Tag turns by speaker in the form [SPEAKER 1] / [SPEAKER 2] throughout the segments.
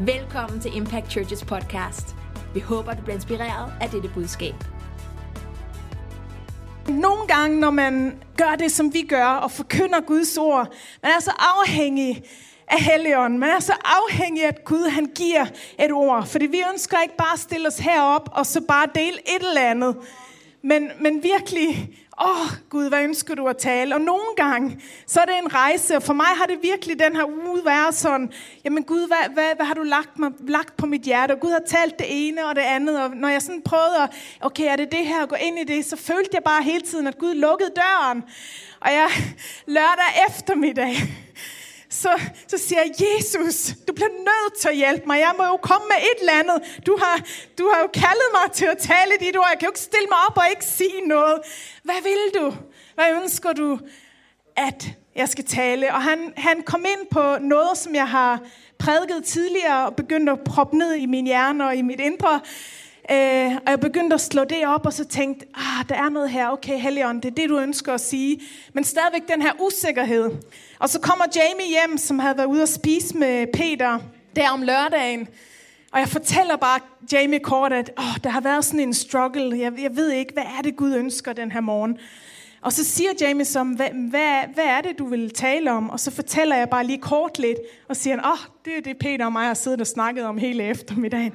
[SPEAKER 1] Velkommen til Impact Churches podcast. Vi håber, du bliver inspireret af dette budskab.
[SPEAKER 2] Nogle gange, når man gør det, som vi gør, og forkynder Guds ord, man er så afhængig af Helligånden. Man er så afhængig af, at Gud han giver et ord. Fordi vi ønsker ikke bare at stille os herop og så bare dele et eller andet. Men, men virkelig åh oh, Gud, hvad ønsker du at tale? Og nogle gange, så er det en rejse, og for mig har det virkelig den her uge været sådan, jamen Gud, hvad, hvad, hvad har du lagt, mig, lagt på mit hjerte? Og Gud har talt det ene og det andet, og når jeg sådan prøvede at, okay, er det det her, at gå ind i det, så følte jeg bare hele tiden, at Gud lukkede døren. Og jeg lørdag eftermiddag, så, så siger jeg, Jesus, du bliver nødt til at hjælpe mig. Jeg må jo komme med et eller andet. Du har, du har jo kaldet mig til at tale dit ord. Jeg kan jo ikke stille mig op og ikke sige noget. Hvad vil du? Hvad ønsker du, at jeg skal tale? Og han, han kom ind på noget, som jeg har prædiket tidligere og begyndt at proppe ned i min hjerne og i mit indre. Øh, og jeg begyndte at slå det op, og så tænkte, ah, der er noget her, okay, Helion, det er det, du ønsker at sige. Men stadigvæk den her usikkerhed. Og så kommer Jamie hjem, som havde været ude at spise med Peter der om lørdagen. Og jeg fortæller bare Jamie kort, at oh, der har været sådan en struggle. Jeg, jeg ved ikke, hvad er det, Gud ønsker den her morgen. Og så siger Jamie som, hvad, hvad, hvad er det, du vil tale om? Og så fortæller jeg bare lige kort lidt, og siger, åh, oh, det er det, Peter og mig har siddet og snakket om hele eftermiddagen.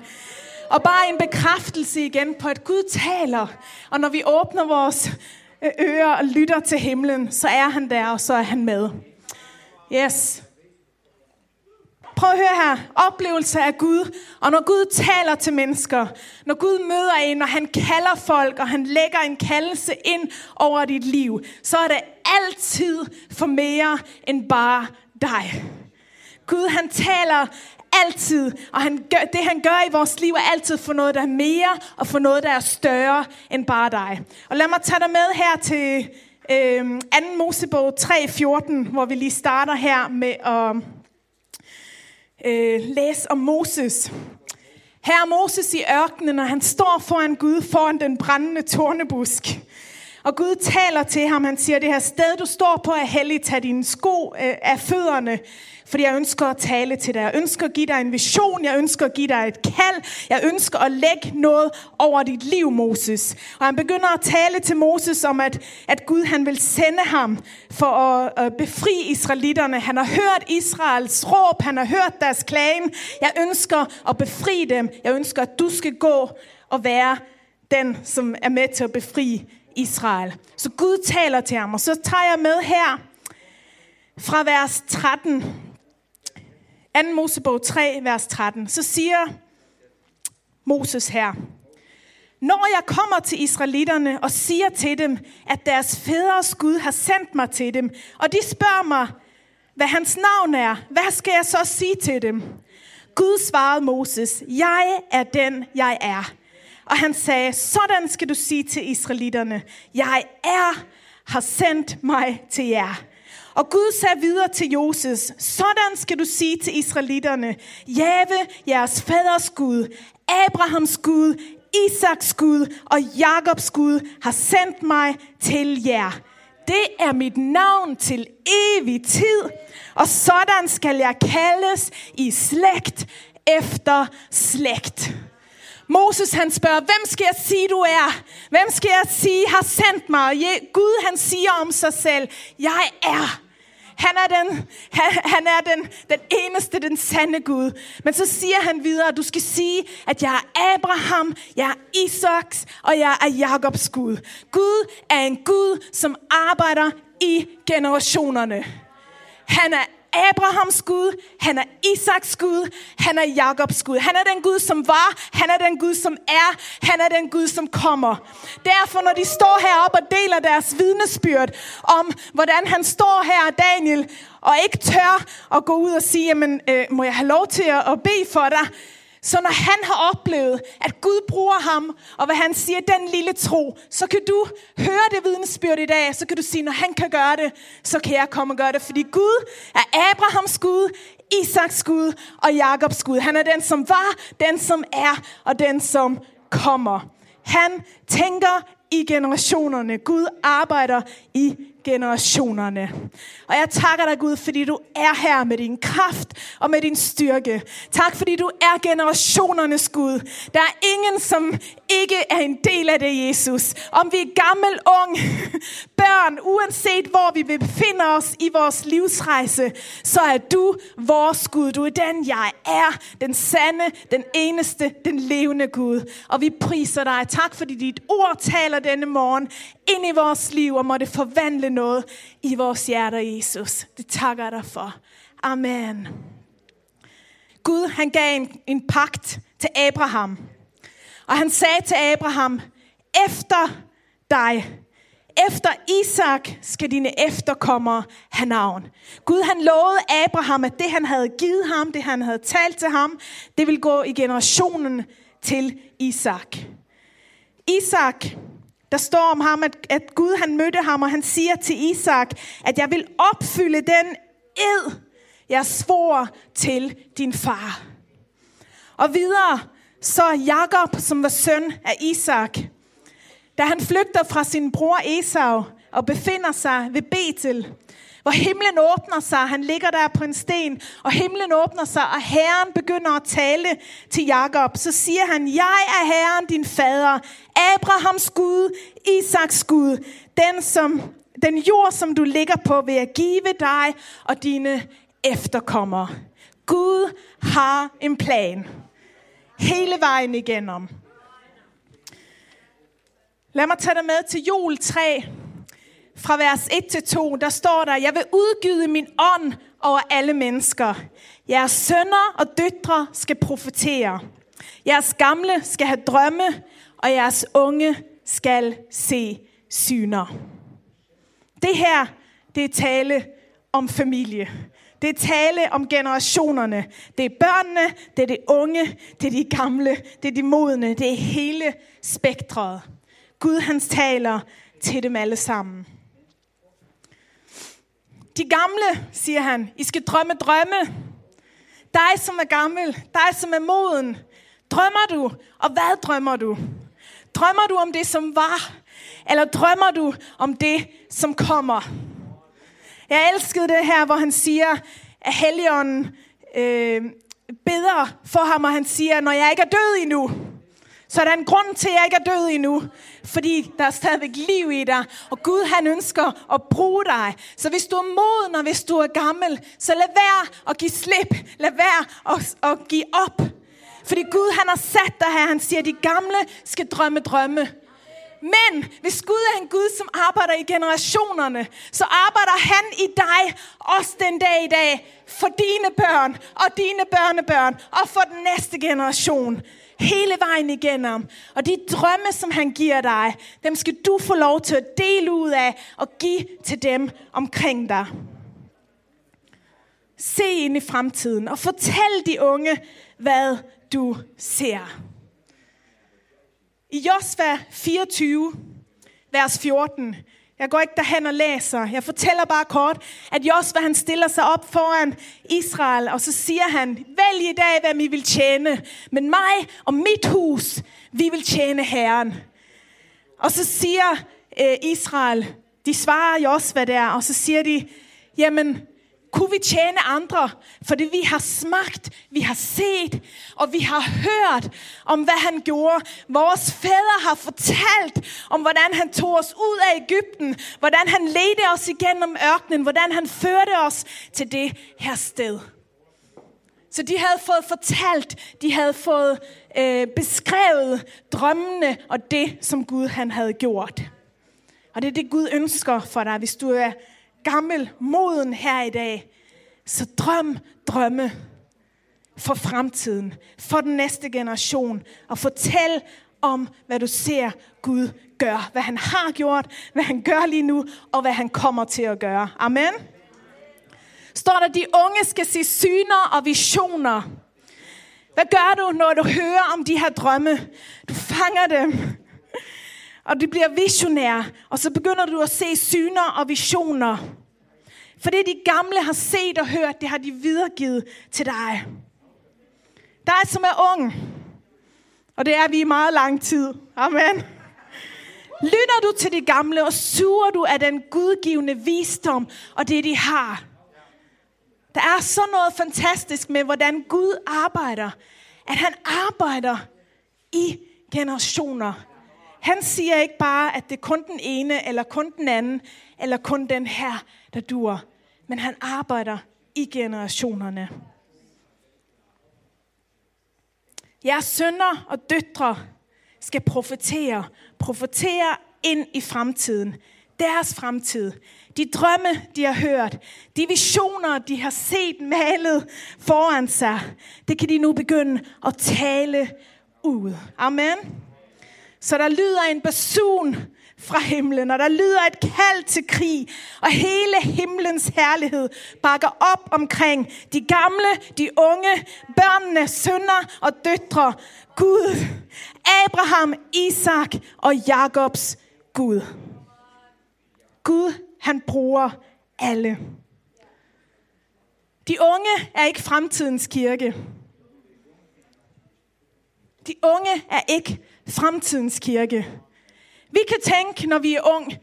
[SPEAKER 2] Og bare en bekræftelse igen på, at Gud taler. Og når vi åbner vores øh, ører og lytter til himlen, så er han der, og så er han med. Yes. Prøv at høre her. Oplevelse af Gud. Og når Gud taler til mennesker, når Gud møder en, når han kalder folk, og han lægger en kaldelse ind over dit liv, så er det altid for mere end bare dig. Gud, han taler altid, og han gør, det han gør i vores liv er altid for noget, der er mere, og for noget, der er større end bare dig. Og lad mig tage dig med her til øh, 2. Mosebog 3.14, hvor vi lige starter her med at øh, læse om Moses. Her er Moses i ørkenen, og han står foran Gud, foran den brændende tornebusk. Og Gud taler til ham, han siger, det her sted, du står på, er helligt, tag dine sko øh, af fødderne, fordi jeg ønsker at tale til dig. Jeg ønsker at give dig en vision. Jeg ønsker at give dig et kald. Jeg ønsker at lægge noget over dit liv, Moses. Og han begynder at tale til Moses om, at, at Gud han vil sende ham for at, at befri israelitterne. Han har hørt Israels råb. Han har hørt deres klagen. Jeg ønsker at befri dem. Jeg ønsker, at du skal gå og være den, som er med til at befri Israel. Så Gud taler til ham, og så tager jeg med her fra vers 13 2. Mosebog 3, vers 13, så siger Moses her, når jeg kommer til israelitterne og siger til dem, at deres fædres Gud har sendt mig til dem, og de spørger mig, hvad hans navn er, hvad skal jeg så sige til dem? Gud svarede Moses, jeg er den, jeg er. Og han sagde, sådan skal du sige til israelitterne, jeg er, har sendt mig til jer. Og Gud sagde videre til Joses, sådan skal du sige til israelitterne, Jave, jeres faders Gud, Abrahams Gud, Isaks Gud og Jakobs Gud har sendt mig til jer. Det er mit navn til evig tid, og sådan skal jeg kaldes i slægt efter slægt. Moses han spørger, hvem skal jeg sige, du er? Hvem skal jeg sige, har sendt mig? Gud han siger om sig selv, jeg er. Han er, den, han, han er den, den eneste, den sande Gud. Men så siger han videre, du skal sige, at jeg er Abraham, jeg er Isaks, og jeg er Jakobs Gud. Gud er en Gud, som arbejder i generationerne. Han er Abrahams Gud, han er Isaks Gud, han er Jakobs Gud. Han er den Gud, som var, han er den Gud, som er, han er den Gud, som kommer. Derfor, når de står heroppe og deler deres vidnesbyrd om, hvordan han står her, Daniel, og ikke tør at gå ud og sige, jamen, øh, må jeg have lov til at, at bede for dig? Så når han har oplevet, at Gud bruger ham, og hvad han siger, den lille tro, så kan du høre det vidensbyrd i dag, så kan du sige, når han kan gøre det, så kan jeg komme og gøre det. Fordi Gud er Abrahams Gud, Isaks Gud og Jakobs Gud. Han er den, som var, den, som er og den, som kommer. Han tænker i generationerne. Gud arbejder i generationerne. Og jeg takker dig, Gud, fordi du er her med din kraft og med din styrke. Tak, fordi du er generationernes Gud. Der er ingen, som ikke er en del af det, Jesus. Om vi er gammel, ung, børn, uanset hvor vi befinder os i vores livsrejse, så er du vores Gud. Du er den, jeg er. Den sande, den eneste, den levende Gud. Og vi priser dig. Tak, fordi dit ord taler denne morgen ind i vores liv og må det forvandle noget i vores hjerter, Jesus. Det takker jeg dig for. Amen. Gud, han gav en, en pagt til Abraham. Og han sagde til Abraham, efter dig, efter Isak skal dine efterkommere have navn. Gud han lovede Abraham, at det han havde givet ham, det han havde talt til ham, det vil gå i generationen til Isak. Isak, der står om ham, at, at Gud han mødte ham, og han siger til Isak, at jeg vil opfylde den ed, jeg svor til din far. Og videre, så Jakob, som var søn af Isak, da han flygter fra sin bror Esau og befinder sig ved Betel, hvor himlen åbner sig, han ligger der på en sten, og himlen åbner sig, og Herren begynder at tale til Jakob. Så siger han, jeg er Herren din fader, Abrahams Gud, Isaks Gud, den, som, den jord, som du ligger på, vil jeg give dig og dine efterkommere. Gud har en plan. Hele vejen igennem. Lad mig tage dig med til jul 3, fra vers 1 til 2, der står der, jeg vil udgyde min ånd over alle mennesker. Jeres sønner og døtre skal profetere. Jeres gamle skal have drømme, og jeres unge skal se syner. Det her, det er tale om familie. Det er tale om generationerne. Det er børnene, det er de unge, det er de gamle, det er de modne, det er hele spektret. Gud han taler til dem alle sammen. De gamle, siger han, I skal drømme drømme. Dig, som er gammel, dig, som er moden. Drømmer du? Og hvad drømmer du? Drømmer du om det, som var? Eller drømmer du om det, som kommer? Jeg elskede det her, hvor han siger, at Helligånden øh, beder for ham, og han siger, når jeg ikke er død endnu, så er der en grund til, at jeg ikke er død endnu. Fordi der er stadigvæk liv i dig. Og Gud han ønsker at bruge dig. Så hvis du er moden, og hvis du er gammel, så lad være at give slip. Lad være at, at give op. Fordi Gud han har sat dig her. Han siger, at de gamle skal drømme drømme. Men hvis Gud er en Gud, som arbejder i generationerne, så arbejder han i dig også den dag i dag for dine børn og dine børnebørn og for den næste generation hele vejen igennem. Og de drømme, som han giver dig, dem skal du få lov til at dele ud af og give til dem omkring dig. Se ind i fremtiden og fortæl de unge, hvad du ser. I Josva 24, vers 14, jeg går ikke derhen og læser. Jeg fortæller bare kort, at Josva han stiller sig op foran Israel, og så siger han, vælg i dag, hvem I vil tjene. Men mig og mit hus, vi vil tjene Herren. Og så siger øh, Israel, de svarer Josva der, og så siger de, jamen, kunne vi tjene andre, fordi vi har smagt, vi har set, og vi har hørt om, hvad han gjorde. Vores fædre har fortalt om, hvordan han tog os ud af Ægypten, hvordan han ledte os igennem ørkenen, hvordan han førte os til det her sted. Så de havde fået fortalt, de havde fået øh, beskrevet drømmene og det, som Gud han havde gjort. Og det er det, Gud ønsker for dig, hvis du er gammel moden her i dag, så drøm drømme for fremtiden, for den næste generation, og fortæl om, hvad du ser Gud gør, hvad han har gjort, hvad han gør lige nu, og hvad han kommer til at gøre. Amen. Står der, at de unge skal se syner og visioner. Hvad gør du, når du hører om de her drømme? Du fanger dem, og du bliver visionær, og så begynder du at se syner og visioner. For det, de gamle har set og hørt, det har de videregivet til dig. Dig, som er ung. Og det er vi i meget lang tid. Amen. Lytter du til de gamle, og suger du af den gudgivende visdom og det, de har? Der er så noget fantastisk med, hvordan Gud arbejder. At han arbejder i generationer. Han siger ikke bare, at det er kun den ene, eller kun den anden, eller kun den her, der dur. Men han arbejder i generationerne. Jeres sønner og døtre skal profetere. Profetere ind i fremtiden. Deres fremtid. De drømme, de har hørt. De visioner, de har set malet foran sig. Det kan de nu begynde at tale ud. Amen. Så der lyder en basun fra himlen, og der lyder et kald til krig, og hele himlens herlighed bakker op omkring de gamle, de unge, børnene, sønner og døtre. Gud, Abraham, Isak og Jakobs Gud. Gud, han bruger alle. De unge er ikke fremtidens kirke. De unge er ikke fremtidens kirke. Vi kan tænke, når vi er ung,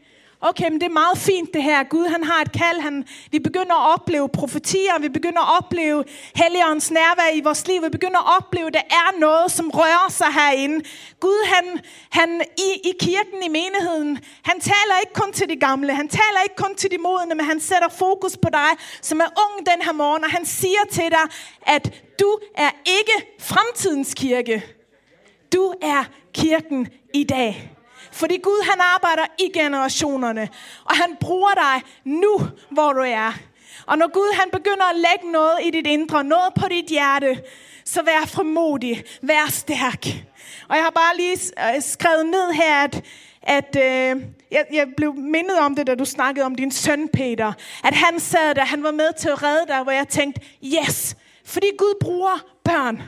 [SPEAKER 2] okay, men det er meget fint det her. Gud, han har et kald. Han, vi begynder at opleve profetier. Vi begynder at opleve Helligåndens nærvær i vores liv. Vi begynder at opleve, at der er noget, som rører sig herinde. Gud, han, han i, i kirken, i menigheden, han taler ikke kun til de gamle. Han taler ikke kun til de modne, men han sætter fokus på dig, som er ung den her morgen. Og han siger til dig, at du er ikke fremtidens kirke. Du er kirken i dag. Fordi Gud han arbejder i generationerne, og han bruger dig nu, hvor du er. Og når Gud han begynder at lægge noget i dit indre, noget på dit hjerte, så vær frimodig, vær stærk. Og jeg har bare lige øh, skrevet ned her, at, at øh, jeg, jeg blev mindet om det, da du snakkede om din søn Peter. At han sad der, han var med til at redde dig, hvor jeg tænkte, yes, fordi Gud bruger børn.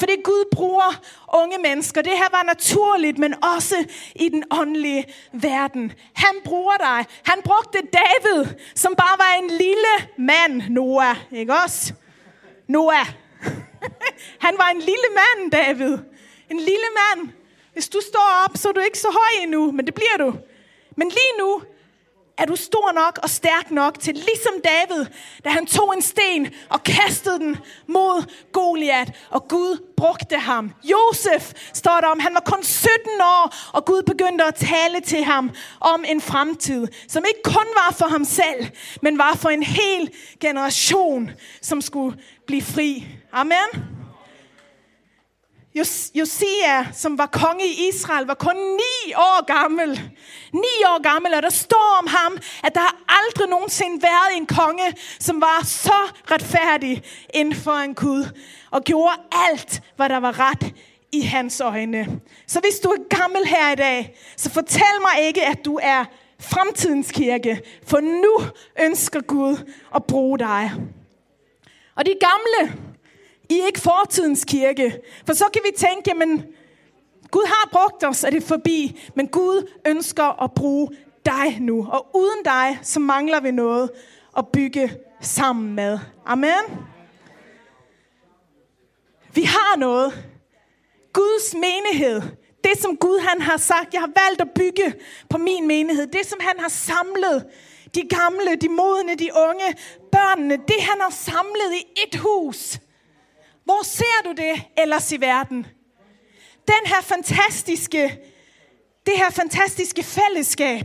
[SPEAKER 2] det Gud bruger unge mennesker. Det her var naturligt, men også i den åndelige verden. Han bruger dig. Han brugte David, som bare var en lille mand. Noah, ikke også? Noah. Han var en lille mand, David. En lille mand. Hvis du står op, så er du ikke så høj endnu, men det bliver du. Men lige nu, er du stor nok og stærk nok til, ligesom David, da han tog en sten og kastede den mod Goliat, og Gud brugte ham. Josef står der om, han var kun 17 år, og Gud begyndte at tale til ham om en fremtid, som ikke kun var for ham selv, men var for en hel generation, som skulle blive fri. Amen. Josia, som var konge i Israel, var kun ni år gammel. Ni år gammel, og der står om ham, at der har aldrig nogensinde været en konge, som var så retfærdig inden for en Gud, og gjorde alt, hvad der var ret i hans øjne. Så hvis du er gammel her i dag, så fortæl mig ikke, at du er fremtidens kirke, for nu ønsker Gud at bruge dig. Og de gamle, i er ikke fortidens kirke. For så kan vi tænke, jamen, Gud har brugt os, er det forbi. Men Gud ønsker at bruge dig nu. Og uden dig, så mangler vi noget at bygge sammen med. Amen. Vi har noget. Guds menighed. Det, som Gud han har sagt, jeg har valgt at bygge på min menighed. Det, som han har samlet. De gamle, de modne, de unge, børnene. Det, han har samlet i et hus. Hvor ser du det ellers i verden? Den her fantastiske, det her fantastiske fællesskab,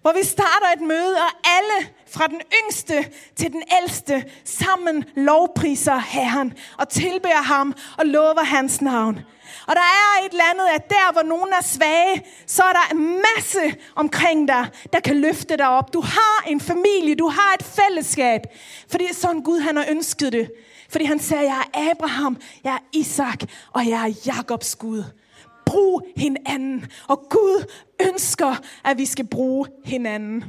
[SPEAKER 2] hvor vi starter et møde, og alle fra den yngste til den ældste sammen lovpriser Herren og tilbærer ham og lover hans navn. Og der er et eller andet, at der, hvor nogen er svage, så er der en masse omkring dig, der kan løfte dig op. Du har en familie, du har et fællesskab, fordi det er sådan Gud, han har ønsket det. Fordi han sagde, jeg er Abraham, jeg er Isak, og jeg er Jakobs Gud. Brug hinanden. Og Gud ønsker, at vi skal bruge hinanden.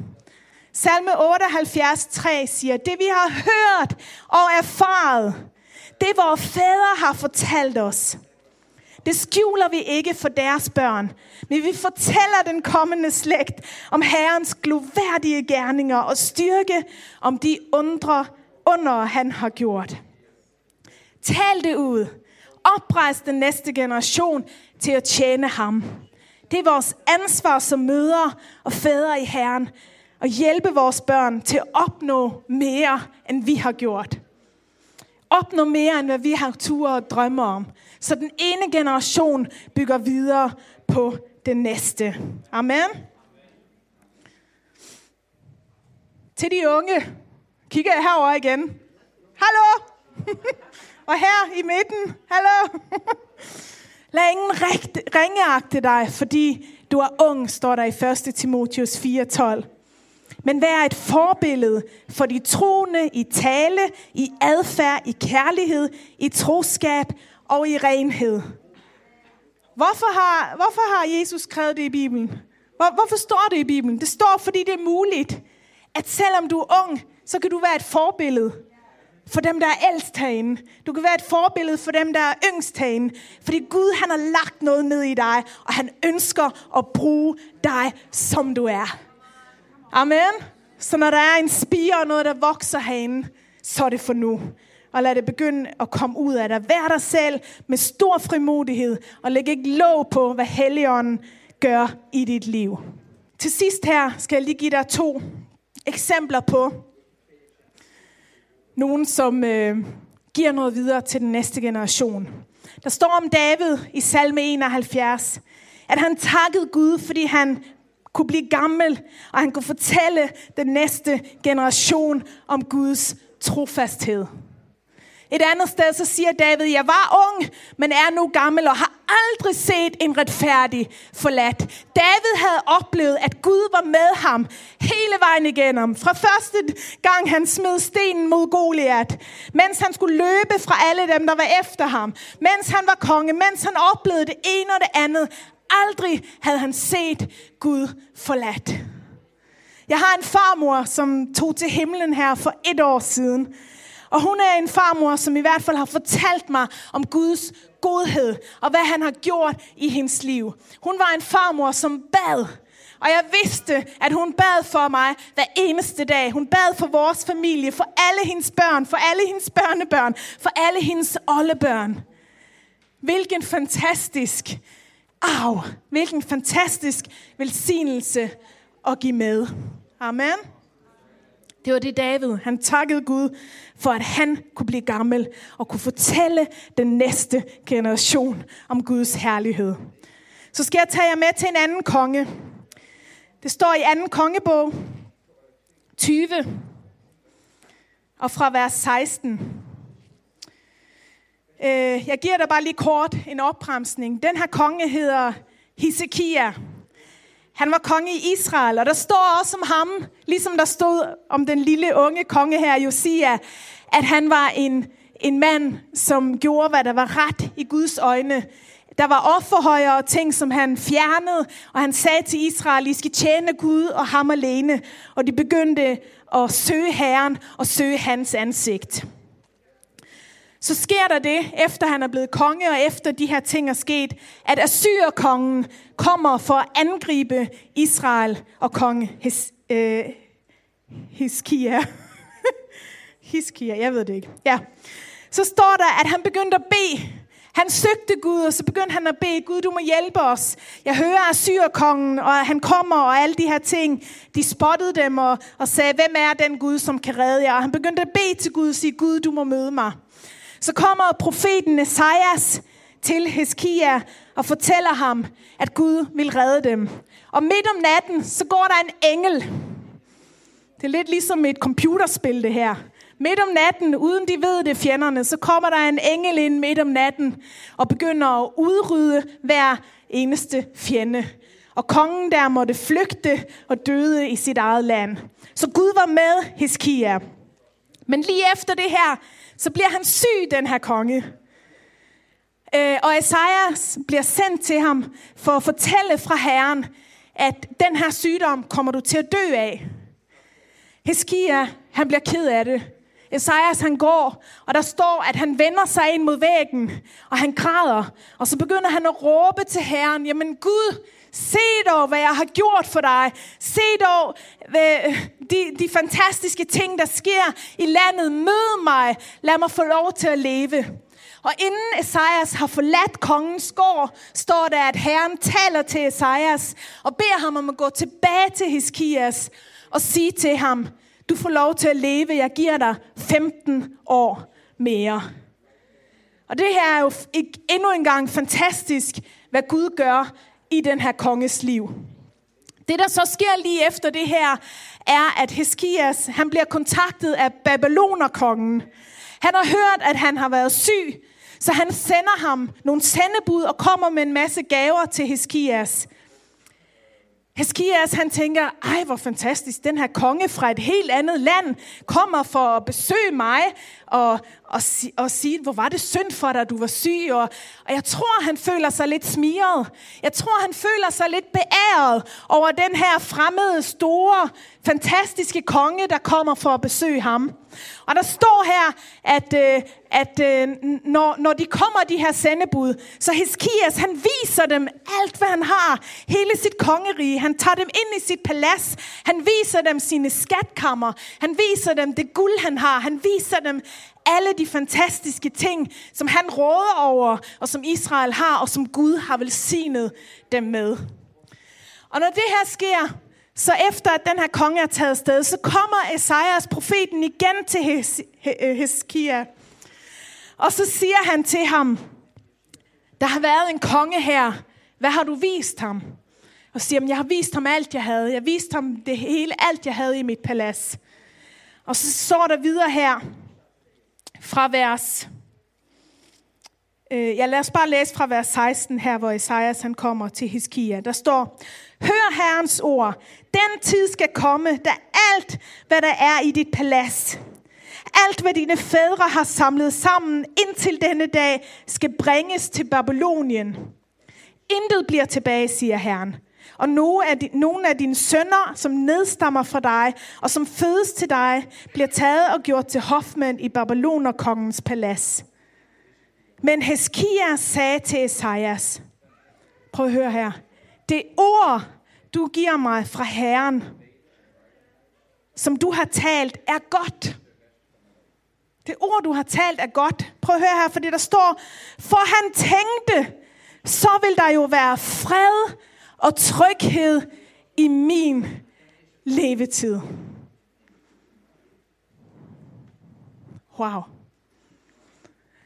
[SPEAKER 2] Salme 78, 3 siger, det vi har hørt og erfaret, det vores fædre har fortalt os. Det skjuler vi ikke for deres børn, men vi fortæller den kommende slægt om Herrens gloværdige gerninger og styrke om de undre under, han har gjort. Tal det ud. Oprejs den næste generation til at tjene ham. Det er vores ansvar som mødre og fædre i Herren at hjælpe vores børn til at opnå mere, end vi har gjort. Opnå mere, end hvad vi har tur og drømme om. Så den ene generation bygger videre på den næste. Amen. Til de unge. Kigger jeg herover igen. Hallo? og her i midten. Hallo? Lad ingen ringeagte dig, fordi du er ung, står der i 1. Timotius 4:12. Men vær et forbillede for de troende i tale, i adfærd, i kærlighed, i troskab og i renhed. Hvorfor har, hvorfor har Jesus skrevet det i Bibelen? Hvor, hvorfor står det i Bibelen? Det står, fordi det er muligt, at selvom du er ung, så kan du være et forbillede for dem, der er ældst herinde. Du kan være et forbillede for dem, der er yngst herinde. Fordi Gud, han har lagt noget ned i dig, og han ønsker at bruge dig, som du er. Amen. Så når der er en spire og noget, der vokser herinde, så er det for nu. Og lad det begynde at komme ud af dig. Vær dig selv med stor frimodighed, og læg ikke låg på, hvad Helligånden gør i dit liv. Til sidst her skal jeg lige give dig to eksempler på nogen, som øh, giver noget videre til den næste generation. Der står om David i salme 71, at han takkede Gud, fordi han kunne blive gammel, og han kunne fortælle den næste generation om Guds trofasthed. Et andet sted så siger David, jeg var ung, men er nu gammel og har aldrig set en retfærdig forladt. David havde oplevet, at Gud var med ham hele vejen igennem. Fra første gang han smed stenen mod Goliat, mens han skulle løbe fra alle dem, der var efter ham, mens han var konge, mens han oplevede det ene og det andet. Aldrig havde han set Gud forladt. Jeg har en farmor, som tog til himlen her for et år siden. Og hun er en farmor, som i hvert fald har fortalt mig om Guds godhed, og hvad han har gjort i hendes liv. Hun var en farmor, som bad. Og jeg vidste, at hun bad for mig hver eneste dag. Hun bad for vores familie, for alle hendes børn, for alle hendes børnebørn, for alle hendes oldebørn. Hvilken fantastisk Au, hvilken fantastisk velsignelse at give med. Amen. Det var det David, han takkede Gud for, at han kunne blive gammel og kunne fortælle den næste generation om Guds herlighed. Så skal jeg tage jer med til en anden konge. Det står i anden kongebog 20 og fra vers 16. Øh, jeg giver dig bare lige kort en opbremsning. Den her konge hedder Hisekia. Han var konge i Israel, og der står også om ham, ligesom der stod om den lille unge konge her, Josia, at han var en, en mand, som gjorde, hvad der var ret i Guds øjne. Der var offerhøjer og ting, som han fjernede, og han sagde til Israel, I skal tjene Gud og ham alene. Og de begyndte at søge Herren og søge hans ansigt. Så sker der det, efter han er blevet konge, og efter de her ting er sket, at Assyrkongen kommer for at angribe Israel og konge His, øh, Hiskia. Hiskia, jeg ved det ikke. Ja. Så står der, at han begyndte at bede. Han søgte Gud, og så begyndte han at bede, Gud, du må hjælpe os. Jeg hører Assyrkongen, og han kommer, og alle de her ting. De spottede dem og, og sagde, hvem er den Gud, som kan redde jer? Og han begyndte at bede til Gud og sige, Gud, du må møde mig. Så kommer profeten Esajas til Heskia og fortæller ham, at Gud vil redde dem. Og midt om natten, så går der en engel. Det er lidt ligesom et computerspil, det her. Midt om natten, uden de ved det, fjenderne, så kommer der en engel ind midt om natten og begynder at udrydde hver eneste fjende. Og kongen der måtte flygte og døde i sit eget land. Så Gud var med Heskia. Men lige efter det her, så bliver han syg, den her konge. Øh, og Esajas bliver sendt til ham for at fortælle fra Herren, at den her sygdom kommer du til at dø af. Heskia, han bliver ked af det. Esajas han går, og der står, at han vender sig ind mod væggen, og han græder. Og så begynder han at råbe til Herren, jamen Gud, se dog, hvad jeg har gjort for dig. Se dog hvad, de, de fantastiske ting, der sker i landet. Mød mig. Lad mig få lov til at leve. Og inden Esajas har forladt kongens gård, står der, at Herren taler til Esajas og beder ham om at gå tilbage til Hiskias og sige til ham, du får lov til at leve, jeg giver dig 15 år mere. Og det her er jo endnu en gang fantastisk, hvad Gud gør i den her konges liv. Det, der så sker lige efter det her, er, at Heskias, han bliver kontaktet af Babylonerkongen. Han har hørt, at han har været syg, så han sender ham nogle sendebud og kommer med en masse gaver til Heskias. Heskias, han tænker, ej hvor fantastisk, den her konge fra et helt andet land kommer for at besøge mig og, og, og sige, hvor var det synd for dig, at du var syg. Og, og jeg tror, han føler sig lidt smiret. Jeg tror, han føler sig lidt beæret over den her fremmede, store, fantastiske konge, der kommer for at besøge ham. Og der står her, at, øh, at øh, når, når de kommer, de her sendebud, så Heskias, han viser dem alt, hvad han har. Hele sit kongerige. Han tager dem ind i sit palads. Han viser dem sine skatkammer. Han viser dem det guld, han har. Han viser dem alle de fantastiske ting, som han råder over, og som Israel har, og som Gud har velsignet dem med. Og når det her sker, så efter at den her konge er taget sted, så kommer Esajas profeten igen til Heskia. Og så siger han til ham, der har været en konge her. Hvad har du vist ham? Og siger, jeg har vist ham alt, jeg havde. Jeg har vist ham det hele, alt, jeg havde i mit palads. Og så står der videre her, fra vers... Øh, ja, lad os bare læse fra vers 16 her, hvor Esajas han kommer til Hiskia. Der står, Hør Herrens ord. Den tid skal komme, da alt, hvad der er i dit palads, alt, hvad dine fædre har samlet sammen indtil denne dag, skal bringes til Babylonien. Intet bliver tilbage, siger Herren. Og nogle af, de, nogle af dine sønner, som nedstammer fra dig, og som fødes til dig, bliver taget og gjort til hofmænd i Babylonerkongens palads. Men Heskia sagde til Esajas, prøv at høre her, det ord, du giver mig fra Herren, som du har talt, er godt. Det ord, du har talt, er godt. Prøv at høre her, for det der står, for han tænkte, så vil der jo være fred og tryghed i min levetid. Wow.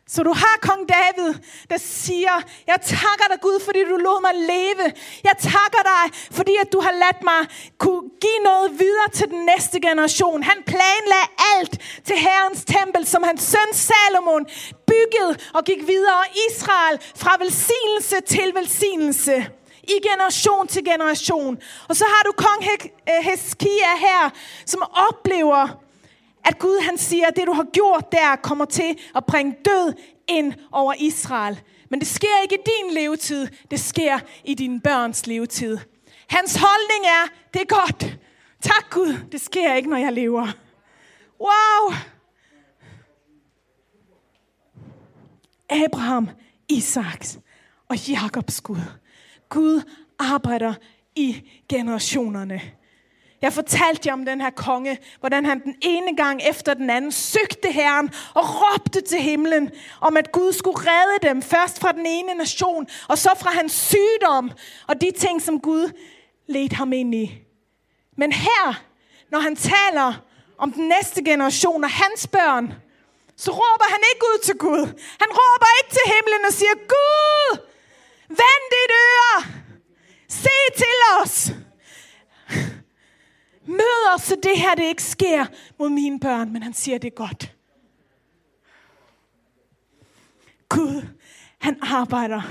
[SPEAKER 2] Så du har kong David, der siger, jeg takker dig Gud, fordi du lod mig leve. Jeg takker dig, fordi at du har ladt mig kunne give noget videre til den næste generation. Han planlagde alt til Herrens tempel, som hans søn Salomon byggede og gik videre. Israel fra velsignelse til velsignelse i generation til generation. Og så har du kong Heskia øh, her, som oplever, at Gud han siger, at det du har gjort der kommer til at bringe død ind over Israel. Men det sker ikke i din levetid, det sker i dine børns levetid. Hans holdning er, det er godt. Tak Gud, det sker ikke, når jeg lever. Wow! Abraham, Isaks og Jakobs Gud. Gud arbejder i generationerne. Jeg fortalte jer om den her konge, hvordan han den ene gang efter den anden søgte Herren og råbte til himlen om, at Gud skulle redde dem. Først fra den ene nation, og så fra hans sygdom og de ting, som Gud ledte ham ind i. Men her, når han taler om den næste generation og hans børn, så råber han ikke ud til Gud. Han råber ikke til himlen og siger, Gud, vend dit øre, se til os. Mød os, så det her det ikke sker mod mine børn, men han siger, det er godt. Gud, han arbejder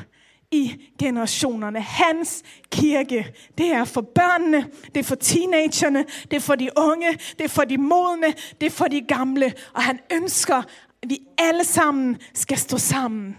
[SPEAKER 2] i generationerne. Hans kirke, det er for børnene, det er for teenagerne, det er for de unge, det er for de modne, det er for de gamle. Og han ønsker, at vi alle sammen skal stå sammen.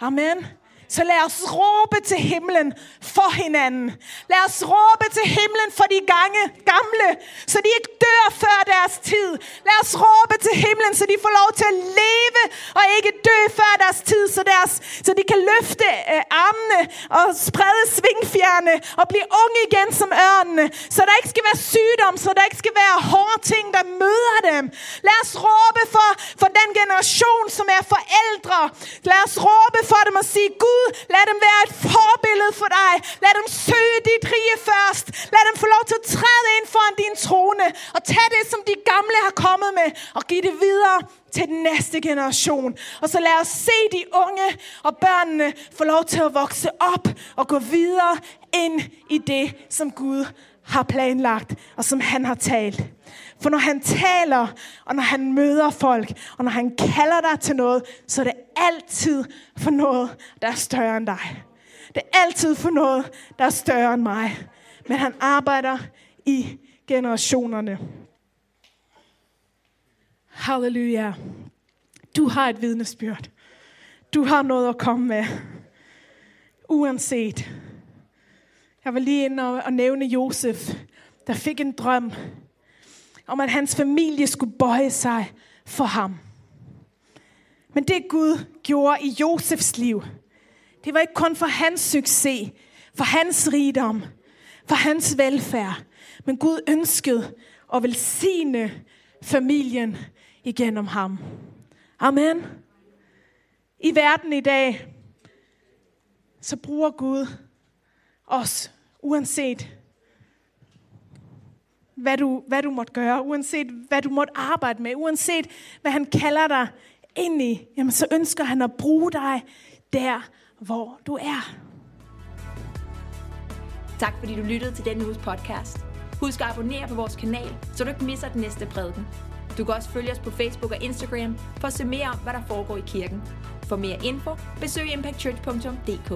[SPEAKER 2] Amen. Så lad os råbe til himlen for hinanden. Lad os råbe til himlen for de gange, gamle, så de ikke dør før deres tid. Lad os råbe til himlen, så de får lov til at leve og ikke dø før deres tid, så, deres, så de kan løfte øh, armene og sprede svingfjerne og blive unge igen som ørnene. Så der ikke skal være sygdom, så der ikke skal være hårde ting, der møder dem. Lad os råbe for, for den generation, som er forældre. Lad os råbe for dem og sige, Gud, lad dem være et forbillede for dig. Lad dem søge dit rige først. Lad dem få lov til at træde ind foran din trone og tage det, som de gamle har kommet med, og give det videre til den næste generation. Og så lad os se de unge og børnene få lov til at vokse op og gå videre ind i det, som Gud har planlagt og som han har talt. For når han taler, og når han møder folk, og når han kalder dig til noget, så er det altid for noget, der er større end dig. Det er altid for noget, der er større end mig. Men han arbejder i generationerne. Halleluja. Du har et vidnesbyrd. Du har noget at komme med. Uanset. Jeg var lige inde og, og nævne Josef, der fik en drøm om, at hans familie skulle bøje sig for ham. Men det Gud gjorde i Josefs liv, det var ikke kun for hans succes, for hans rigdom, for hans velfærd. Men Gud ønskede at velsigne familien igennem ham. Amen. I verden i dag, så bruger Gud os, uanset hvad du, hvad du måtte gøre, uanset hvad du måtte arbejde med, uanset hvad han kalder dig ind i, jamen så ønsker han at bruge dig der, hvor du er.
[SPEAKER 1] Tak fordi du lyttede til denne uges podcast. Husk at abonnere på vores kanal, så du ikke misser den næste prædiken. Du kan også følge os på Facebook og Instagram for at se mere om, hvad der foregår i kirken. For mere info, besøg impactchurch.dk.